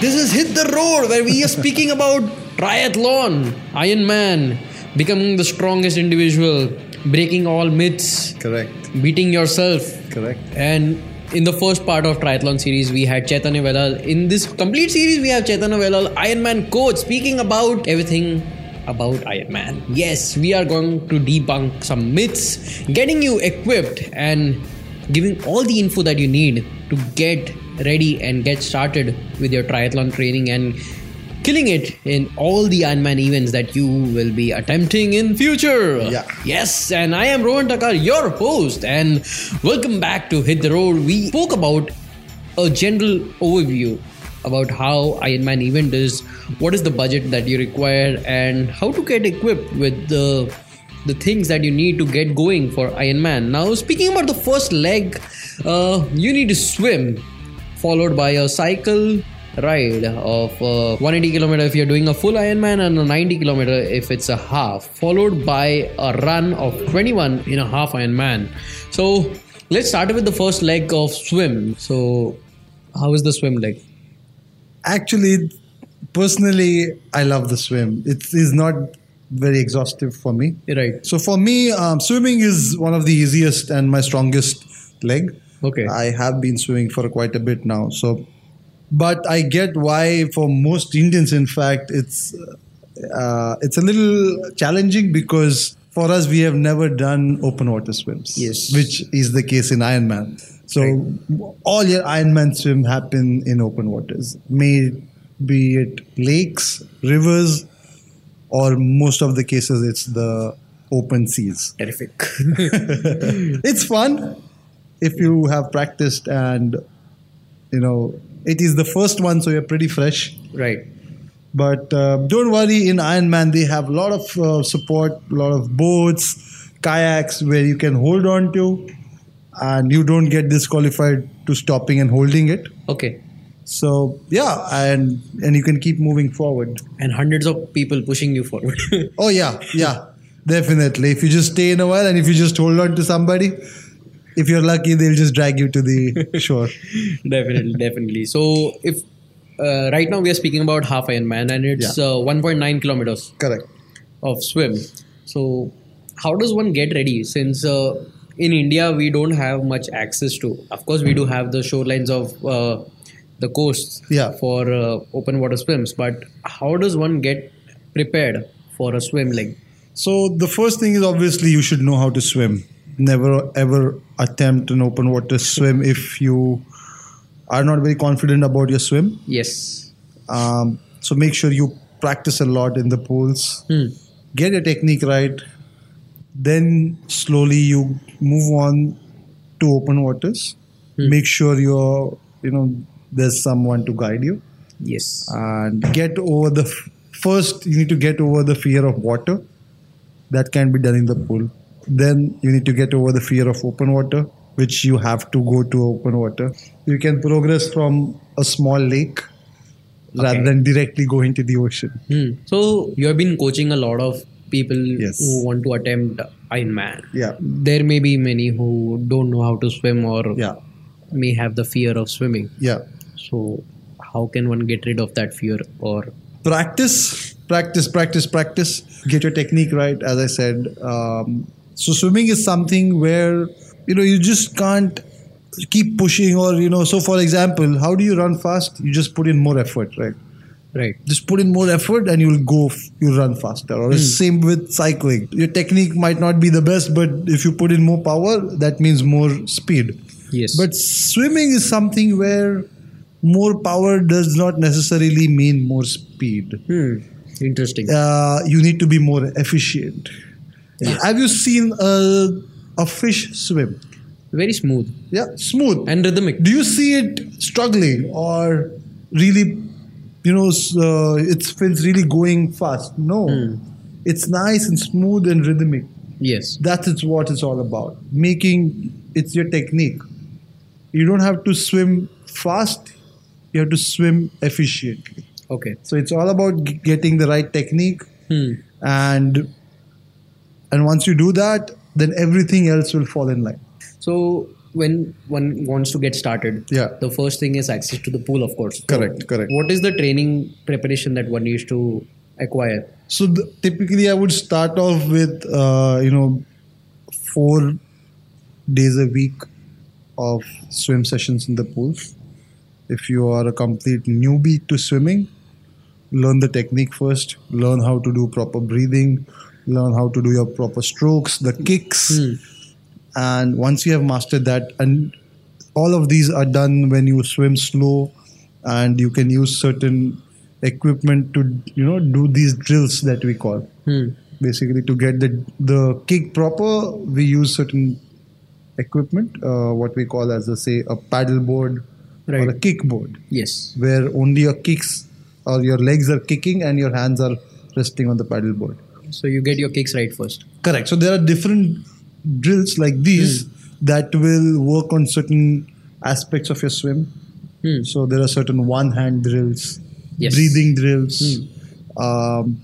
This is Hit the Road, where we are speaking about triathlon, Ironman, becoming the strongest individual, breaking all myths, Correct. beating yourself. Correct. And in the first part of triathlon series, we had Chaitanya Vedal. In this complete series, we have Chaitanya Vedal, Ironman coach, speaking about everything about Ironman. Yes, we are going to debunk some myths, getting you equipped, and giving all the info that you need to get ready and get started with your triathlon training and killing it in all the Ironman events that you will be attempting in future. Yeah. Yes, and I am Rohan Takar, your host, and welcome back to Hit the Road. We spoke about a general overview about how Ironman event is, what is the budget that you require, and how to get equipped with the the things that you need to get going for Ironman. Now, speaking about the first leg, uh, you need to swim, followed by a cycle ride of uh, 180 kilometer if you're doing a full Ironman and a 90 kilometer if it's a half, followed by a run of 21 in a half Ironman. So let's start with the first leg of swim. So how is the swim leg? Actually, personally, I love the swim. It is not very exhaustive for me. Right. So for me, um, swimming is one of the easiest and my strongest leg. Okay. I have been swimming for quite a bit now. So, but I get why for most Indians, in fact, it's uh, it's a little challenging because for us we have never done open water swims. Yes. which is the case in Ironman. So all your Ironman swim happen in open waters, may be it lakes, rivers, or most of the cases it's the open seas. Terrific. It's fun if you have practiced and you know it is the first one, so you're pretty fresh. right. But uh, don't worry, in Ironman they have a lot of uh, support, a lot of boats, kayaks where you can hold on to, and you don't get disqualified to stopping and holding it. Okay. So yeah, and and you can keep moving forward. And hundreds of people pushing you forward. Oh yeah, yeah, definitely. If you just stay in a while and if you just hold on to somebody, if you're lucky, they'll just drag you to the shore. definitely, definitely. So if uh, right now we are speaking about half Ironman and it's Yeah. uh, 1.9 kilometers Correct. of swim. So how does one get ready? Since uh, in India we don't have much access to. Of course, we do have the shorelines of uh, the coasts Yeah. for uh, open water swims. But how does one get prepared for a swim leg? So the first thing is obviously you should know how to swim. Never ever attempt an open water swim if you are not very confident about your swim. Yes. Um, so make sure you practice a lot in the pools. Hmm. Get your technique right. Then slowly you move on to open waters. Make sure you're you know there's someone to guide you Yes. and get over the f- first you need to get over the fear of water that can be done in the pool then you need to get over the fear of open water which you have to go to open water you can progress from a small lake rather than directly go into the ocean Hmm. So you have been coaching a lot of people Yes. who want to attempt Ironman. yeah There may be many who don't know how to swim or yeah may have the fear of swimming. yeah So how can one get rid of that fear or practice practice practice practice get your technique right as i said um, so swimming is something where you know you just can't keep pushing or you know so for example how do you run fast you just put in more effort right right? just put in more effort and you'll go you'll run faster or it's same with cycling your technique might not be the best but if you put in more power that means more speed Yes. but swimming is something where more power does not necessarily mean more speed hmm. Interesting. uh, you need to be more efficient. Have you seen a, a fish swim? Very smooth Yeah, smooth. and rhythmic. Do you see it struggling or really, you know, uh, its fins really going fast? No. It's nice and smooth and rhythmic. Yes. That's what it's all about. Making it's your technique. You don't have to swim fast. You have to swim efficiently. Okay. So it's all about g- getting the right technique Hmm. and and once you do that then everything else will fall in line So when one wants to get started, Yeah. the first thing is access to the pool, of course. Correct, correct. What is the training preparation that one needs to acquire? So the, typically, I would start off with uh, you know four days a week of swim sessions in the pool. If you are a complete newbie to swimming, learn the technique first. Learn how to do proper breathing. Learn how to do your proper strokes, the kicks, and once you have mastered that, and all of these are done when you swim slow, and you can use certain equipment to you know do these drills that we call. Hmm. basically to get the the kick proper we use certain equipment uh, what we call as a say a paddle board or a kick board. Yes. where only your kicks or your legs are kicking and your hands are resting on the paddle board So you get your kicks right first. correct so there are different drills like these that will work on certain aspects of your swim Hmm. so there are certain one hand drills Yes. breathing drills um,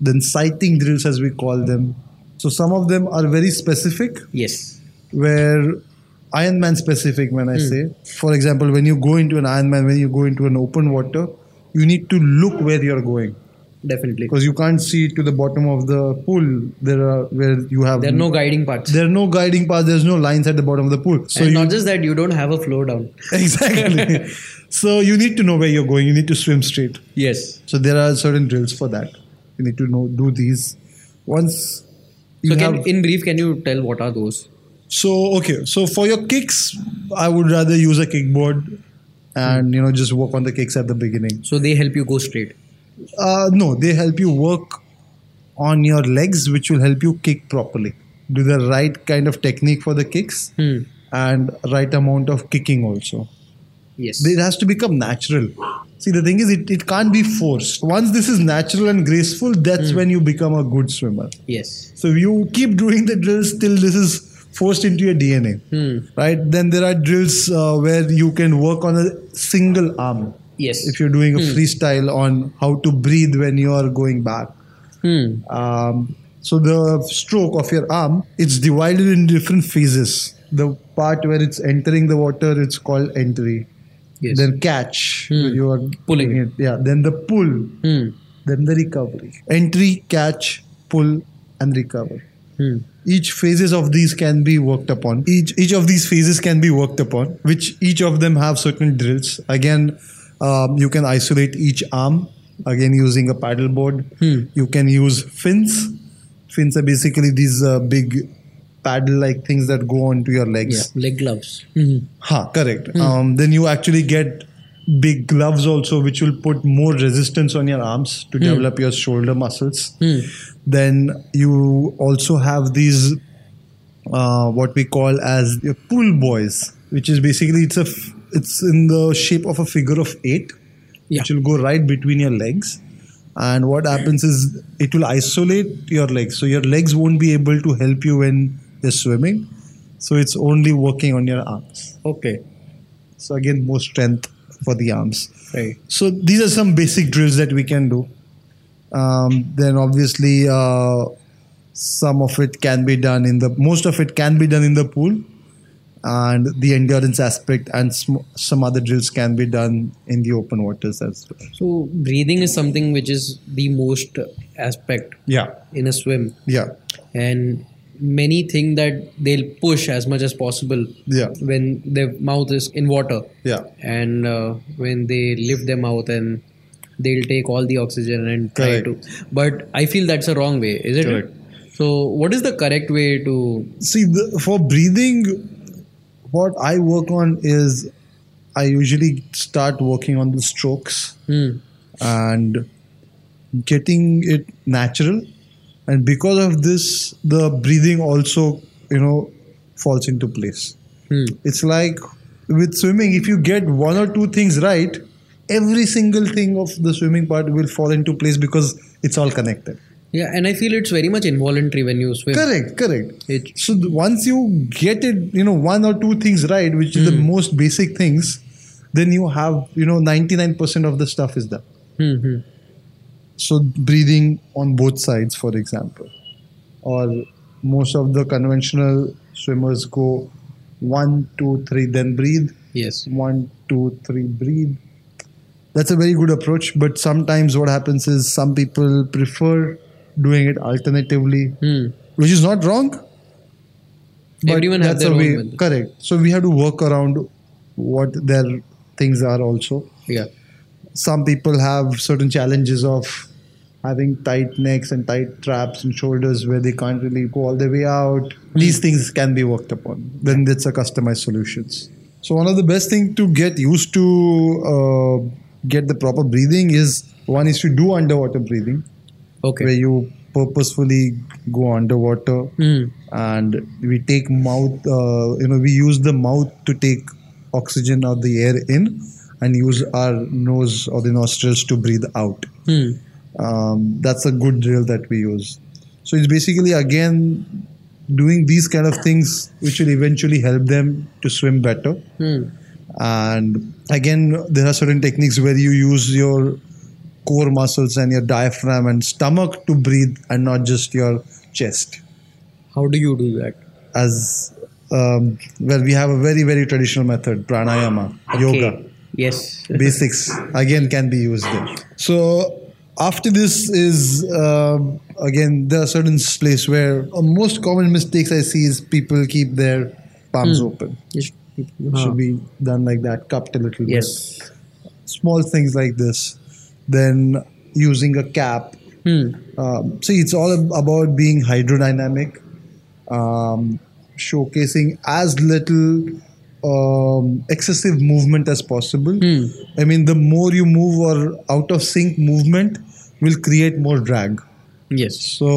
then sighting drills as we call them so some of them are very specific Yes. where Ironman specific when I say. For example, when you go into an Ironman, when you go into an open water, you need to look where you're going Definitely. because you can't see to the bottom of the pool. There are where you have There are no guiding parts. there are no guiding paths. There's no lines at the bottom of the pool. So you, not just that, you don't have a flow down. exactly. so you need to know where you're going. You need to swim straight. Yes. So there are certain drills for that. You need to know do these. Once So can, have in brief, can you tell what are those? So okay, so for your kicks, I would rather use a kickboard, and you know just work on the kicks at the beginning. So they help you go straight. Uh, no, they help you work on your legs, which will help you kick properly. Do the right kind of technique for the kicks Hmm. and right amount of kicking also. Yes. It has to become natural. See, the thing is, it, it can't be forced. Once this is natural and graceful, that's when you become a good swimmer. yes. So you keep doing the drills till this is forced into your DNA, Hmm. right? Then there are drills uh, where you can work on a single arm. Yes. If you're doing a freestyle on how to breathe when you are going back. Hmm. Um, so the stroke of your arm, it's divided in different phases. The part where it's entering the water, it's called entry. Yes. Then catch, where you are Pulling. it. Yeah. Then the pull. Hmm. Then the recovery. Entry, catch, pull, and recover Hmm. each phases of these can be worked upon each each of these phases can be worked upon which each of them have certain drills again um, you can isolate each arm again using a paddle board Hmm. you can use fins fins are basically these uh, big paddle like things that go onto your Yeah. legs Leg gloves. Hmm. Ha, correct. Um, then you actually get big gloves also, which will put more resistance on your arms to develop your shoulder muscles. Hmm. Then you also have these uh, what we call as pull buoys, which is basically it's a f- it's in the shape of a figure of eight, Yeah. which will go right between your legs. And what happens is it will isolate your legs, so your legs won't be able to help you when you're swimming. So it's only working on your arms. Okay. So again, more strength for the arms. Right. So these are some basic drills that we can do. Um, then obviously, uh, some of it can be done in the most of it can be done in the pool, and the endurance aspect and sm- some other drills can be done in the open waters as well. So breathing is something which is the most aspect Yeah, in a swim, yeah, and many think that they'll push as much as possible yeah, when their mouth is in water, yeah. and uh, when they lift their mouth and they'll take all the oxygen and try Correct. to. But I feel that's a wrong way, Correct. it? So what is the correct way to? See, the, for breathing, what I work on is I usually start working on the strokes. Hmm. and getting it natural and because of this the breathing also you know falls into place Hmm. it's like with swimming if you get one or two things right every single thing of the swimming part will fall into place because it's all connected Yeah, and I feel it's very much involuntary when you swim. correct correct It, so once you get it you know one or two things right which is the most basic things then you have you know 99% of the stuff is done hmm, hmm. so breathing on both sides for example or most of the conventional swimmers go one, two, three, then breathe. Yes. One, two, three, breathe. That's a very good approach. But sometimes what happens is some people prefer doing it alternatively, Hmm. which is not wrong. But Everyone has that's their own way. Correct. So we have to work around what their things are also. Yeah. Some people have certain challenges of having tight necks and tight traps and shoulders where they can't really go all the way out. These things can be worked upon. Then it's a customized solutions. So one of the best thing to get used to uh, get the proper breathing is one is to do underwater breathing Okay. where you purposefully go underwater Hmm. and we take mouth uh, you know we use the mouth to take oxygen or the air in and use our nose or the nostrils to breathe out Hmm. um, that's a good drill that we use so it's basically again doing these kind of things which will eventually help them to swim better Hmm. and again there are certain techniques where you use your core muscles and your diaphragm and stomach to breathe and not just your chest How do you do that? as um, well we have a very very traditional method pranayama yoga Yes. basics again can be used there so after this is um, again there are certain place where uh, most common mistakes i see is people keep their palms Hmm. open Yes. it should be done like that cupped a little bit Yes. small things like this then using a cap Hmm. um, see it's all about being hydrodynamic um, showcasing as little um, excessive movement as possible Hmm. i mean the more you move or out of sync movement will create more drag Yes. so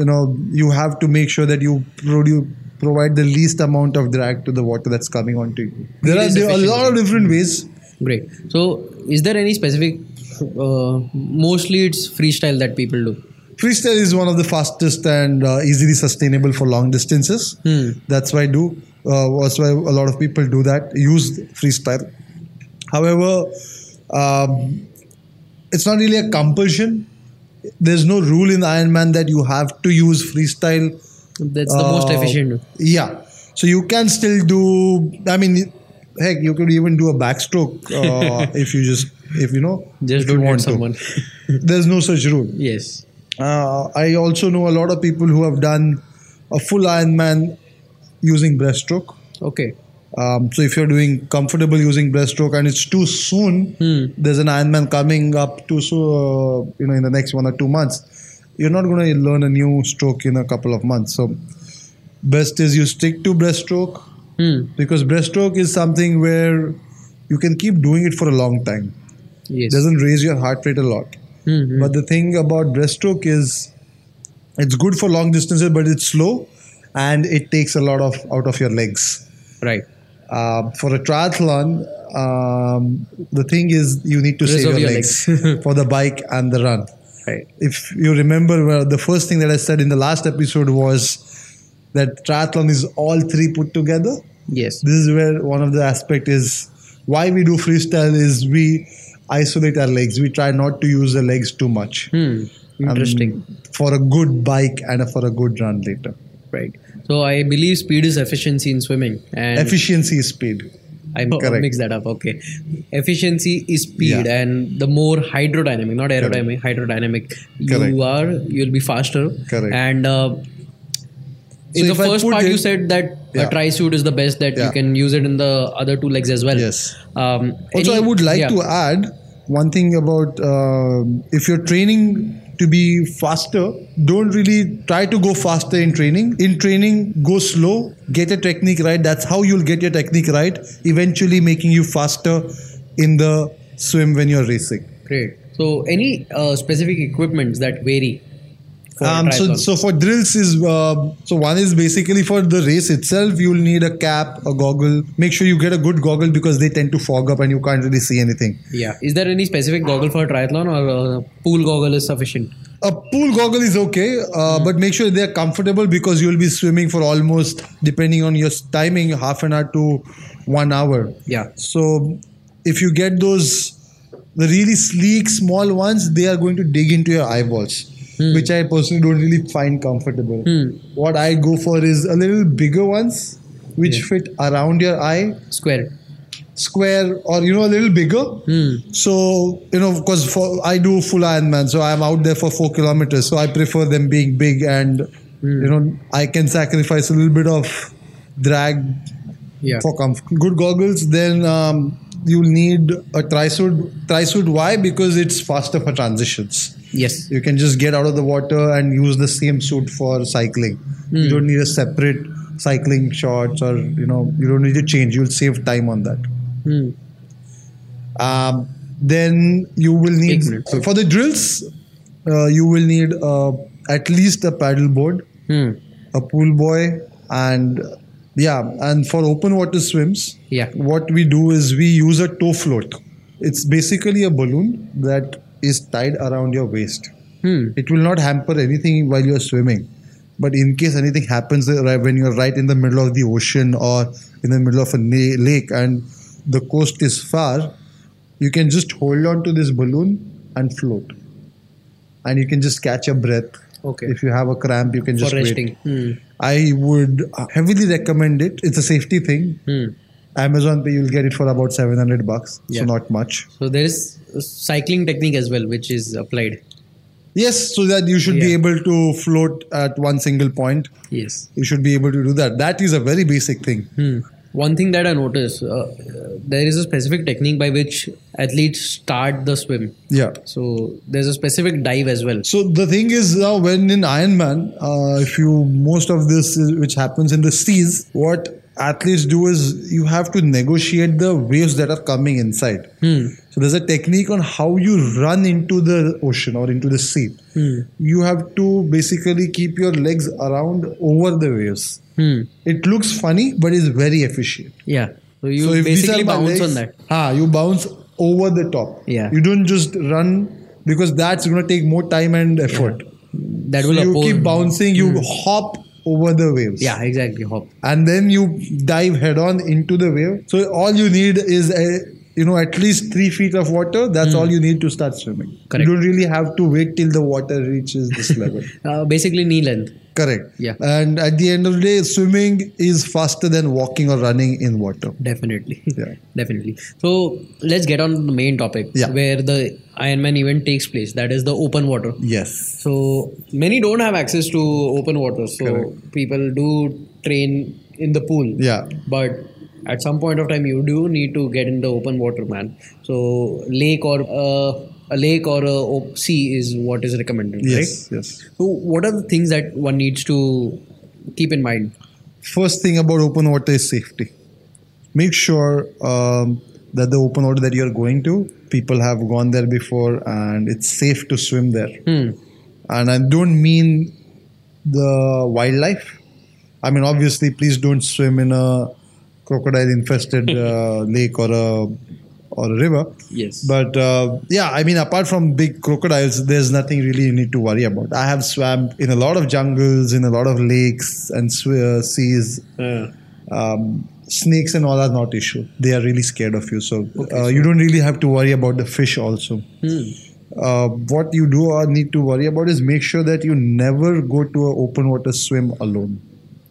you know you have to make sure that you produce provide the least amount of drag to the water that's coming onto you there It are a lot of different ways Great. So, is there any specific? Uh, mostly, it's freestyle that people do. Freestyle is one of the fastest and uh, easily sustainable for long distances. Hmm. That's why I do. Uh, that's why a lot of people do that. Use freestyle. However, um, it's not really a compulsion. There's no rule in Ironman that you have to use freestyle. That's the most Uh, efficient. Yeah. So you can still do. I mean, heck, you could even do a backstroke uh, if you just if you know Just don't want to. someone. There's no such rule. yes. Uh, I also know a lot of people who have done a full Ironman using breaststroke. Okay. Um, so if you're doing comfortable using breaststroke and it's too soon, Hmm. there's an Ironman coming up too so uh, you know in the next one or two months. You're not going to learn a new stroke in a couple of months. So best is you stick to breaststroke Hmm. because breaststroke is something where you can keep doing it for a long time. Yes. doesn't raise your heart rate a lot. Hmm, hmm. But the thing about breaststroke is it's good for long distances, but it's slow and it takes a lot of out of your legs. right. Uh, for a triathlon, um, the thing is you need to save your, your legs, legs. for the bike and the run. Right. If you remember, well, the first thing that I said in the last episode was that triathlon is all three put together. Yes. This is where one of the aspect is why we do freestyle is we isolate our legs. We try not to use the legs too much. Hmm. Interesting. um, for a good bike and for a good run later. right. So I believe speed is efficiency in swimming, and Efficiency is speed. I Correct. mix that up. Okay, efficiency is speed, Yeah. and the more hydrodynamic, not aerodynamic, hydrodynamic Correct. you are, you'll be faster. Correct. And uh, in So the first part, you said that Yeah. a tri suit is the best that you can use it in the other two legs as well. Yes. Um, Also, any- I would like yeah. to add one thing about um, if you're training to be faster, don't really try to go faster in training. In training, go slow, get your technique right. That's how you'll get your technique right, eventually making you faster in the swim when you're racing. Great. So, any uh, specific equipments that vary? Um, so, so for drills is uh, so one is basically for the race itself. You'll need a cap, a goggle. Make sure you get a good goggle because they tend to fog up and you can't really see anything. yeah. Is there any specific goggle for triathlon or uh, pool goggle is sufficient? A pool goggle is okay, uh, but make sure they're comfortable because you'll be swimming for almost, depending on your timing, half an hour to one hour. Yeah. So if you get those, the really sleek small ones, they are going to dig into your eyeballs, which I personally don't really find comfortable. Hmm. What I go for is a little bigger ones, which Yeah. fit around your eye, Square. square, or you know a little bigger. Hmm. So you know, because for I do full Ironman, so I'm out there for four kilometers. So I prefer them being big, and Hmm. you know, I can sacrifice a little bit of drag Yeah. for comfort. Good goggles. Then um, you'll need a tri-suit. Tri-suit. Why? Because it's faster for transitions. Yes. You can just get out of the water and use the same suit for cycling. You don't need a separate cycling shorts, or you know, you don't need to change. You'll save time on that. Hmm. Um, then you will need for the drills. Uh, you will need uh, at least a paddle board, Hmm. a pull buoy, and yeah, and for open water swims, Yeah. what we do is we use a tow float. It's basically a balloon that is tied around your waist. Hmm. It will not hamper anything while you're swimming. But in case anything happens uh, when you're right in the middle of the ocean or in the middle of a lake and the coast is far, you can just hold on to this balloon and float. And you can just catch your breath. Okay. If you have a cramp, you can just For resting. wait. Hmm. I would heavily recommend it. It's a safety thing. Hmm. Amazon Pay, you'll get it for about 700 bucks. Yeah. So not much. So there is cycling technique as well, which is applied. Yes, so that you should be able to float at one single point. Yes. You should be able to do that. That is a very basic thing. Hmm. One thing that I noticed, uh, there is a specific technique by which athletes start the swim. Yeah. So there's a specific dive as well. So the thing is now when in Ironman, uh, if you most of this is, which happens in the seas, what athletes do is you have to negotiate the waves that are coming inside. Hmm. So there's a technique on how you run into the ocean or into the sea. Hmm. You have to basically keep your legs around over the waves. Hmm. It looks funny, but it's very efficient. Yeah. So you so basically bounce legs- on that. Ah, you bounce over the top. Yeah. You don't just run because that's going to take more time and effort. That So will you keep bouncing, you hop over the waves. Yeah, exactly. Hop. And then you dive head on into the wave. So all you need is a you know at least three feet of water. That's all you need to start swimming. Correct. You don't really have to wait till the water reaches this level. Uh, basically knee length. Correct. Yeah. And at the end of the day, swimming is faster than walking or running in water. Definitely. Yeah. Definitely. So let's get on to the main topic Yeah. where the Ironman event takes place. That is the open water. Yes. So many don't have access to open water. So Correct. people do train in the pool. Yeah. But at some point of time, you do need to get in the open water, man. So lake or uh, a lake or a sea is what is recommended, right? Yes. Yes. So what are the things that one needs to keep in mind? First thing about open water is safety. Make sure um, that the open water that you're going to, people have gone there before and it's safe to swim there. Hmm. And I don't mean the wildlife. I mean, obviously, please don't swim in a crocodile infested uh, lake or a or a river. Yes. But uh, yeah, I mean, apart from big crocodiles, there's nothing really you need to worry about. I have swam in a lot of jungles, in a lot of lakes and sw- uh, seas. Um, snakes and all are not issue. They are really scared of you, so uh, you don't really have to worry about the fish also. hmm. Uh, what you do or need to worry about is make sure that you never go to an open water swim alone.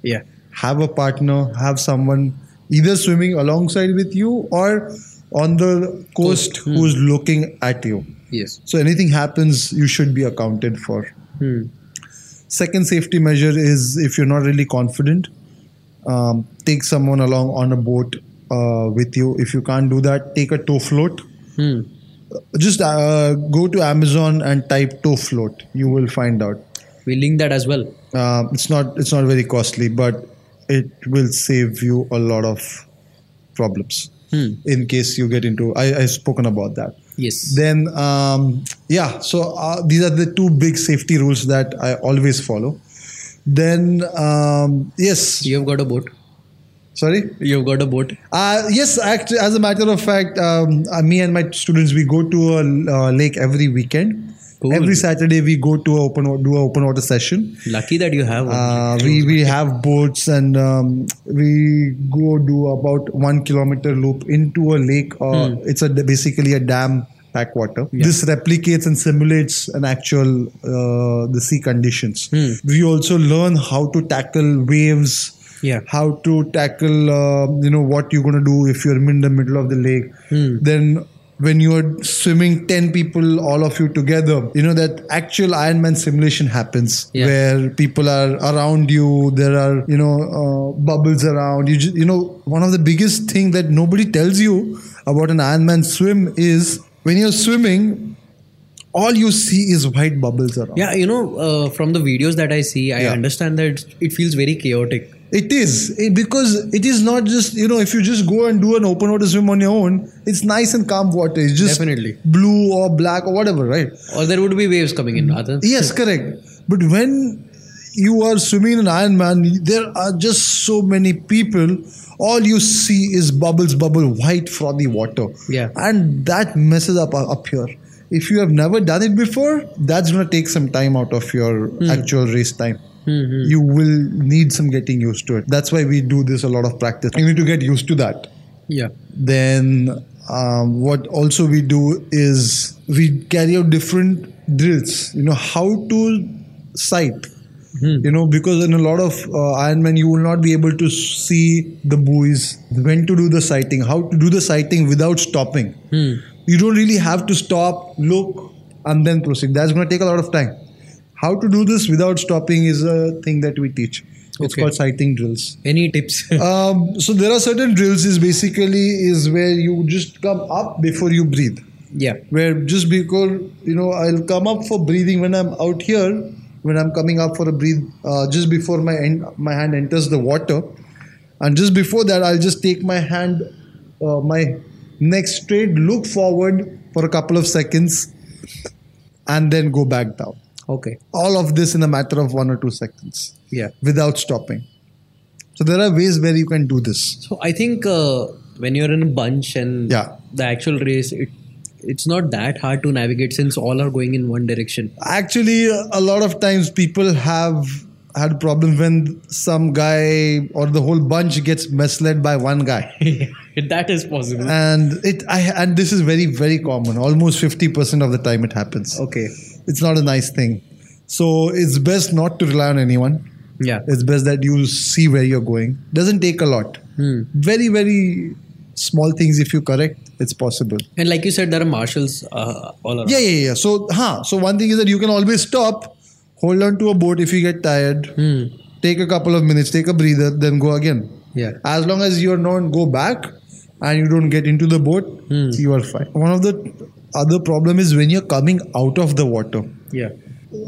Yeah. Have a partner, have someone either swimming alongside with you or on the coast Hmm. who's looking at you. Yes. So anything happens, you should be accounted for. Hmm. Second safety measure is if you're not really confident, um, take someone along on a boat uh, with you. If you can't do that, take a tow float. Hmm. Just uh, go to Amazon and type tow float. You will find out. We link that as well. Uh, it's not it's not very costly, but it will save you a lot of problems Hmm. in case you get into. I I've spoken about that. Yes. Then um, yeah, so uh, these are the two big safety rules that I always follow. Then um, yes, You've got a boat. sorry. You've got a boat. Uh, yes, actually, as a matter of fact, um, uh, me and my students we go to a uh, lake every weekend. Cool. Every Saturday we go to open do a open water session. Lucky that you have. Uh, we we have boats and um, we go do about one kilometer loop into a lake. Uh, It's a basically a dam backwater. This replicates and simulates an actual uh, the sea conditions. We also learn how to tackle waves. Yeah. how to tackle uh, you know what you're going to do if you're in the middle of the lake Hmm. then when you're swimming 10 people all of you together you know that actual ironman simulation happens Yeah. where people are around you there are you know uh, bubbles around you you know one of the biggest thing that nobody tells you about an ironman swim is when you're swimming all you see is white bubbles around Yeah, you know, uh, from the videos that I see, I Yeah. understand that it feels very chaotic. It is because it is not just you know if you just go and do an open water swim on your own, it's nice and calm water. It's just Definitely. blue or black or whatever, right? Or there would be waves coming in. Other Yes, correct. But when you are swimming in an Ironman, there are just so many people. All you see is bubbles, bubble, white frothy water. Yeah. and that messes up up here. If you have never done it before, that's gonna take some time out of your hmm. actual race time Mhm. you will need some getting used to it. That's why we do this a lot of practice. You need to get used to that. Yeah. Then, um, what also we do is we carry out different drills. You know how to sight. Hmm. You know because in a lot of uh, Ironman you will not be able to see the buoys, when to do the sighting, how to do the sighting without stopping. Hmm. You don't really have to stop, look, and then proceed. That's going to take a lot of time. How to do this without stopping is a thing that we teach. It's Okay. called sighting drills. Any tips? um, so there are certain drills. Is basically is where you just come up before you breathe. yeah. Where just because you know I'll come up for breathing when I'm out here. When I'm coming up for a breathe, uh, just before my end, my hand enters the water, and just before that, I'll just take my hand, uh, my neck straight, look forward for a couple of seconds, and then go back down. Okay. All of this in a matter of one or two seconds Yeah. without stopping. So there are ways where you can do this. So I think uh, when you're in a bunch and Yeah. the actual race, it it's not that hard to navigate since all are going in one direction. Actually, a lot of times people have had problems when some guy or the whole bunch gets misled by one guy. that is possible. and it I and this is very very common. Almost 50% of the time it happens. okay. It's not a nice thing. So it's best not to rely on anyone. Yeah. It's best that you see where you're going. Doesn't take a lot. Hmm. Very very small things if you correct, it's possible. And like you said, there are marshals uh, all around. Yeah, yeah, yeah. So, huh. So one thing is that you can always stop, hold on to a boat if you get tired, Hmm. take a couple of minutes, take a breather, then go again. Yeah. As long as you're not go back and you don't get into the boat, Hmm. you are fine. One of the other problem is when you're coming out of the water. Yeah.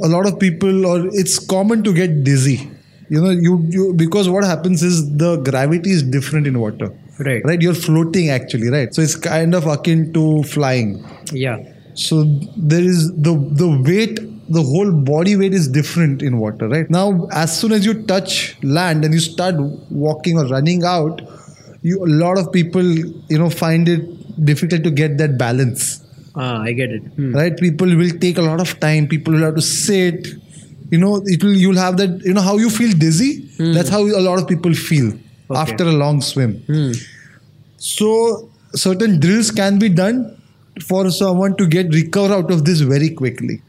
A lot of people, or it's common to get dizzy. You know, you, you because what happens is the gravity is different in water. Right. Right, you're floating actually, right? So it's kind of akin to flying. Yeah. So there is the the weight, the whole body weight is different in water, right? Now, as soon as you touch land and you start walking or running out, you a lot of people, you know, find it difficult to get that balance, Ah, I get it. Hmm. right? People will take a lot of time. People will have to sit. You know, it will. You'll have that. You know how you feel dizzy. That's how a lot of people feel Okay. after a long swim. Hmm. So certain drills can be done for someone to get recover out of this very quickly.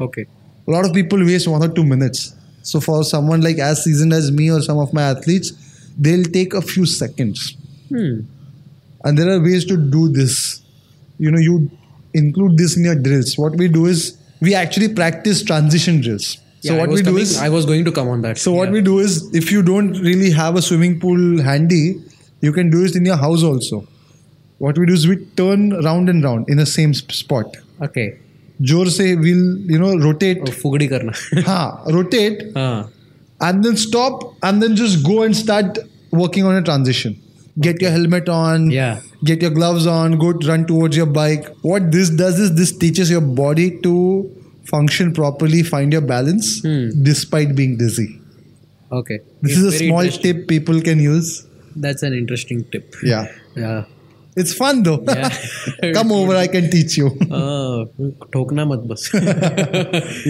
Okay. A lot of people waste one or two minutes. So for someone like as seasoned as me or some of my athletes, they'll take a few seconds. Hmm. And there are ways to do this. You know, you include this in your drills. What we do is we actually practice transition drills. So Yeah, I what was we do coming- is I was going to come on that. so what Yeah. we do is if you don't really have a swimming pool handy, you can do it in your house also. What we do is we turn round and round in the same sp- spot. Okay. जोर से we'll you know rotate Oh, fugdi karna. हाँ rotate ah. and then stop and then just go and start working on a transition get your helmet on Yeah. get your gloves on go run towards your bike what this does is this teaches your body to function properly find your balance Hmm. despite being dizzy Okay. this It's is a small tip people can use That's an interesting tip. yeah Yeah. it's fun though Yeah. come over i can teach you Ah, ठोकना मत बस.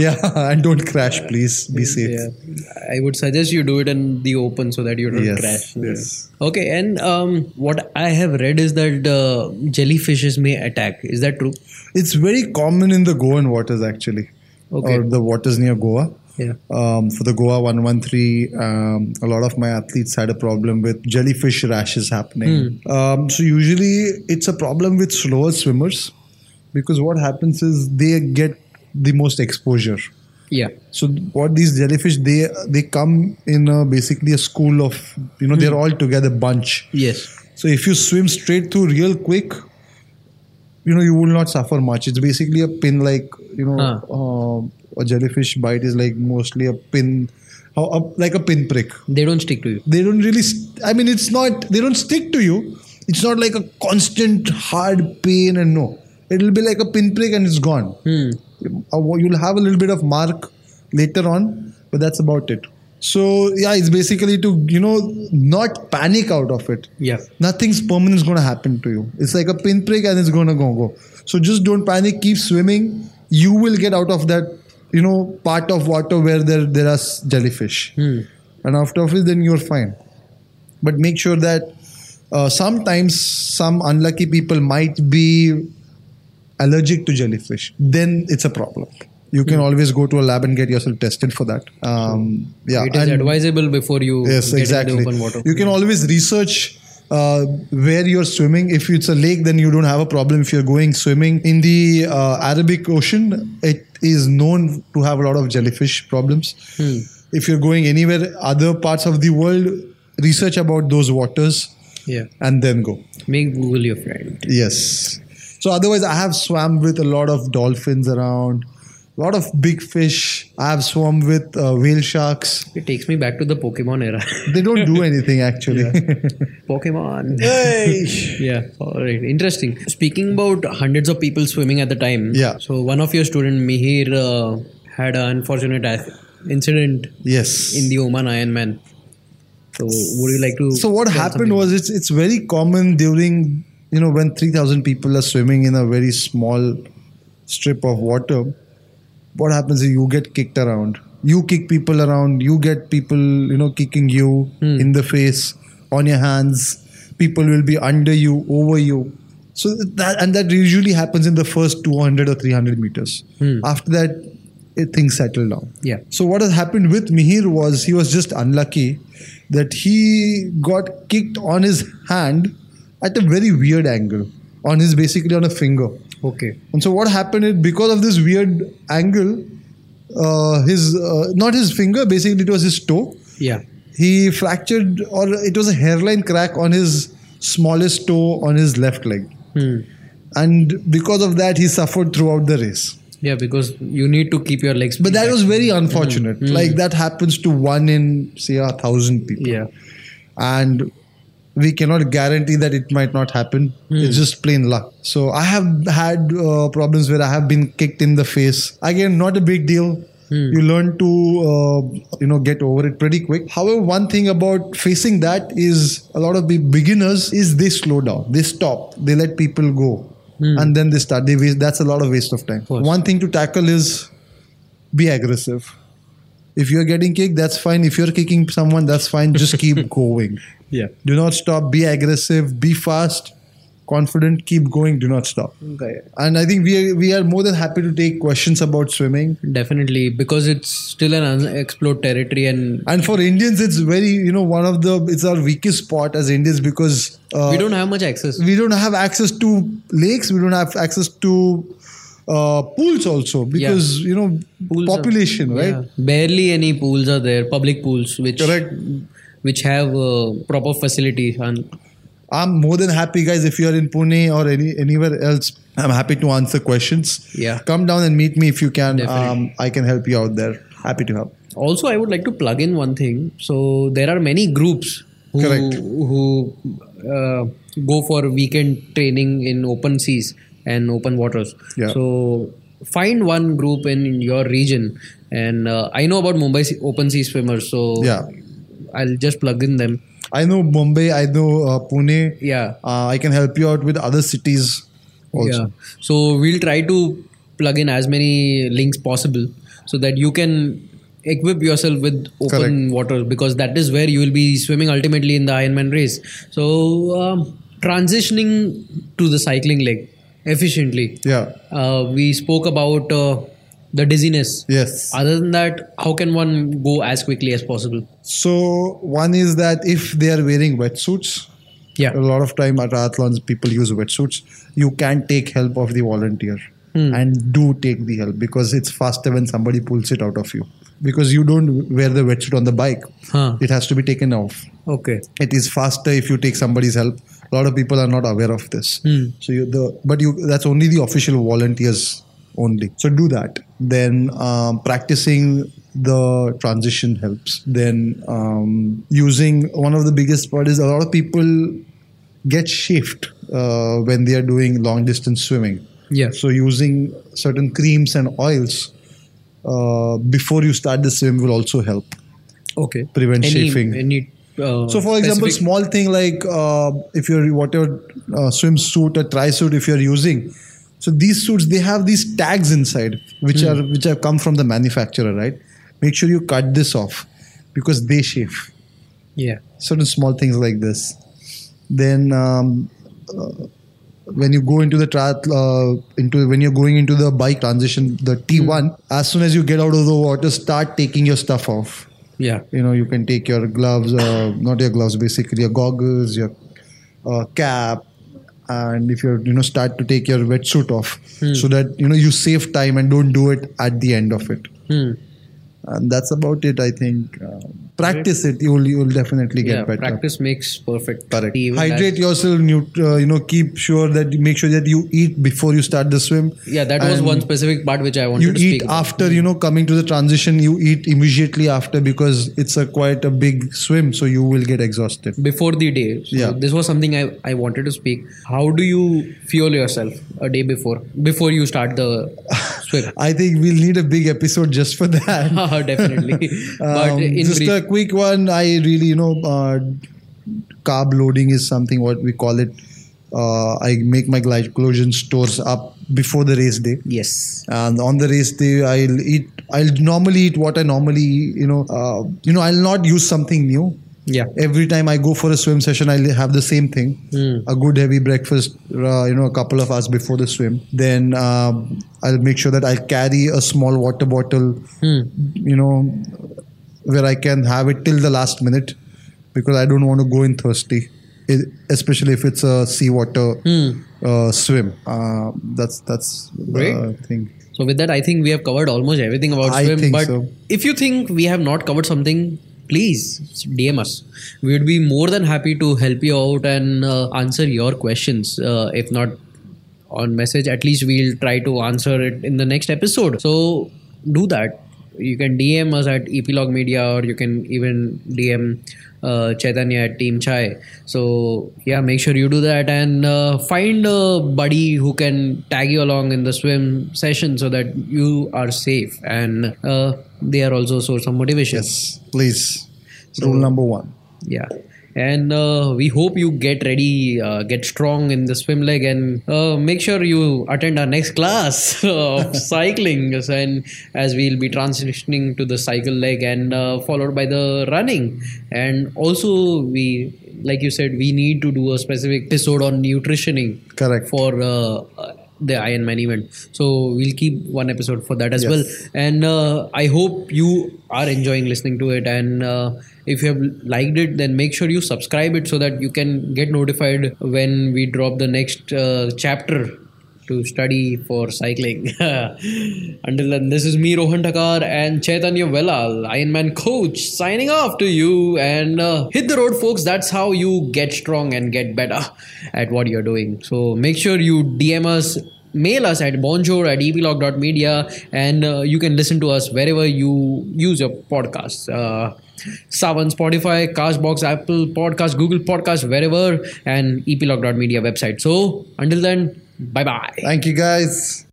yeah and don't crash please be safe Yeah. I would suggest you do it in the open so that you don't Yes, crash. yes. Okay, and um, what I have read is that uh, jellyfishes may attack. Is that true? It's very common in the Goan waters actually, Okay. or the waters near Goa. Yeah. Um, for the Goa 113, um, a lot of my athletes had a problem with jellyfish rashes happening. Um, so usually it's a problem with slower swimmers because what happens is they get the most exposure. Yeah. So what these jellyfish they they come in a, basically a school of you know they're all together bunch. Yes. So if you swim straight through real quick, you know you will not suffer much. It's basically a pin like you know uh, a jellyfish bite is like mostly a pin, how up like a pinprick. They don't stick to you. They don't really. St- I mean, it's not. They don't stick to you. It's not like a constant hard pain and no. It'll be like a pinprick and it's gone. Hmm. You'll have a little bit of mark later on, but that's about it. So yeah, it's basically to you know not panic out of it Yeah. nothing's permanent is going to happen to you. It's like a pinprick and it's going to go go. So just don't panic. Keep swimming. You will get out of that, you know, part of water where there there are jellyfish, Hmm. and after of it, then you're fine. But make sure that uh, sometimes some unlucky people might be allergic to jellyfish. Then it's a problem. You can always go to a lab and get yourself tested for that. Um, yeah, It is and- advisable before you Yes, get exactly. into open water. You can always research uh, where you're swimming. If it's a lake, then you don't have a problem. If you're going swimming in the uh, Arabic Ocean, it is known to have a lot of jellyfish problems. Hmm. If you're going anywhere, other parts of the world, research about those waters Yeah. and then go. Make Google your friend. Yes. So otherwise, I have swam with a lot of dolphins around, a lot of big fish. I have swum with uh, whale sharks. It takes me back to the Pokemon era. They don't do anything actually. Pokemon. Hey. yeah. All right. Interesting. Speaking about hundreds of people swimming at the time. Yeah. So one of your student Mihir uh, had an unfortunate ac- incident Yes. in the Oman Ironman. So would you like to? so what happened was it's it's very common during you know when 3000 people are swimming in a very small strip of water what happens is you get kicked around you kick people around you get people you know kicking you Hmm. in the face on your hands people will be under you over you so that and that usually happens in the first 200 or 300 meters Hmm. after that it, things settle down Yeah. so what has happened with Mihir was he was just unlucky that he got kicked on his hand at a very weird angle on his basically on a finger. Okay. And so what happened is because of this weird angle, uh, his uh, not his finger basically it was his toe. Yeah. He fractured or it was a hairline crack on his smallest toe on his left leg, Hmm. and because of that he suffered throughout the race. Yeah, because you need to keep your legs. But that back. was very unfortunate. Mhm. Like that happens to one in say a thousand people. Yeah. and we cannot guarantee that it might not happen. It's just plain luck. So I have had uh, problems where I have been kicked in the face. Again, not a big deal. You learn to uh, you know get over it pretty quick. However, one thing about facing that is a lot of the beginners is they slow down, they stop, they let people go, and then they start. They waste. That's a lot of waste of time. course. One thing to tackle is be aggressive. If you're getting kicked, that's fine. If you're kicking someone, that's fine. Just keep going. Yeah. Do not stop. Be aggressive. Be fast. Confident. Keep going. Do not stop. Okay. And I think we are, we are more than happy to take questions about swimming. Definitely, because it's still an unexplored territory, and And for Indians, it's very you know one of the it's our weakest spot as Indians because uh, we don't have much access. we don't have access to lakes. We don't have access to uh, pools also because you know Pools are- population right. Yeah. Barely any pools are there, public pools, which Correct. which have uh, proper facilities and I'm more than happy, guys. If you're in Pune or any anywhere else, I'm happy to answer questions. Yeah. come down and meet me if you can. Um, I can help you out there. Happy to help. also i would like to plug in one thing so there are many groups who, Correct. who uh, go for weekend training in open seas and open waters Yeah. so find one group in your region and uh, i know about mumbai sea- open sea swimmers so Yeah. i'll just plug in them I know Bombay. I know uh, Pune. yeah Uh, I can help you out with other cities also. Yeah. So we'll try to plug in as many links possible so that you can equip yourself with open Correct. water because that is where you will be swimming ultimately in the Ironman race. So um, transitioning to the cycling leg efficiently. Yeah. Uh, we spoke about uh, the dizziness. Yes. Other than that, how can one go as quickly as possible? So one is that if they are wearing wetsuits, Yeah. a lot of time at triathlons people use wetsuits. You can take help of the volunteer Hmm. and do take the help because it's faster when somebody pulls it out of you. Because you don't wear the wetsuit on the bike, Huh. it has to be taken off. Okay. It is faster if you take somebody's help. A lot of people are not aware of this. Hmm. So you the but you that's only the official volunteers only. So do that. Then um, practicing the transition helps. Then um, using one of the biggest part is a lot of people get chafed uh, when they are doing long distance swimming. Yeah. So using certain creams and oils uh, before you start the swim will also help. Okay. Prevent any, chafing. Any. Uh, So, for example, specific- small thing like uh, if you're whatever uh, swimsuit or tri suit if you're using, so these suits they have these tags inside which are which have come from the manufacturer, right? Make sure you cut this off because they shave. Yeah. Certain small things like this. Then um, uh, when you go into the triath- uh, into when you're going into the bike transition, the T1, as soon as you get out of the water, start taking your stuff off Yeah. you know you can take your gloves uh, not your gloves basically your goggles your uh, cap and if you're you know start to take your wetsuit off so that you know you save time and don't do it at the end of it Hmm. And that's about it i think uh, practice it you'll you'll definitely get Yeah. better Practice makes perfect. Correct. Even Hydrate yourself. Nut- uh, you know, keep sure that you make sure that you eat before you start the swim. Yeah, that was one specific part which I wanted You to speak eat about. after you know coming to the transition. You eat immediately after because it's a quite a big swim, so you will get exhausted. before the day. So Yeah. This was something I, I wanted to speak. How do you fuel yourself a day before before you start the I think we'll need a big episode just for that. Definitely. but Um, in just brief, a quick one. I really, you know, uh, carb loading is something what we call it. Uh, I make my glycogen stores up before the race day. yes. and on the race day i'll eat i'll normally eat what i normally you know uh, you know i'll not use something new Yeah. every time i go for a swim session i'll have the same thing Hmm. a good heavy breakfast uh, you know a couple of hours before the swim then um, i'll make sure that i carry a small water bottle Hmm. you know where i can have it till the last minute because i don't want to go in thirsty it, especially if it's a seawater Hmm. uh, swim uh, that's that's Great. the thing So with that, I think we have covered almost everything about I swim. but so. if you think we have not covered something, please DM us. We would be more than happy to help you out and uh, answer your questions. Uh, if not on message, at least we'll try to answer it in the next episode. So do that. You can DM us at Eplog Media or you can even DM uh, Chaitanya at Team Chai. So yeah, make sure you do that and uh, find a buddy who can tag you along in the swim session so that you are safe and uh, they are also a source of motivation. Yes, please. Rule number one. Yeah. And uh, we hope you get ready, uh, get strong in the swim leg, and uh, make sure you attend our next class of cycling. And as we'll be transitioning to the cycle leg, and uh, followed by the running, and also we, like you said, we need to do a specific episode on nutritioning Correct. for the Ironman event. So we'll keep one episode for that as Yes. well. And uh, I hope you are enjoying listening to it. And uh, if you have liked it, then make sure you subscribe it so that you can get notified when we drop the next uh, chapter to study for cycling. Until then, this is me, Rohan Thakar, and Chaitanya Velal, Ironman coach, signing off to you. And uh, hit the road, folks. That's how you get strong and get better at what you're doing. So make sure you DM us. Mail us at bonjour at eplog.media and uh, you can listen to us wherever you use your podcasts. Uh, Saavn, Spotify, Castbox, Apple Podcast, Google Podcast, wherever, and eplog.media website. So until then, bye bye. Thank you, guys.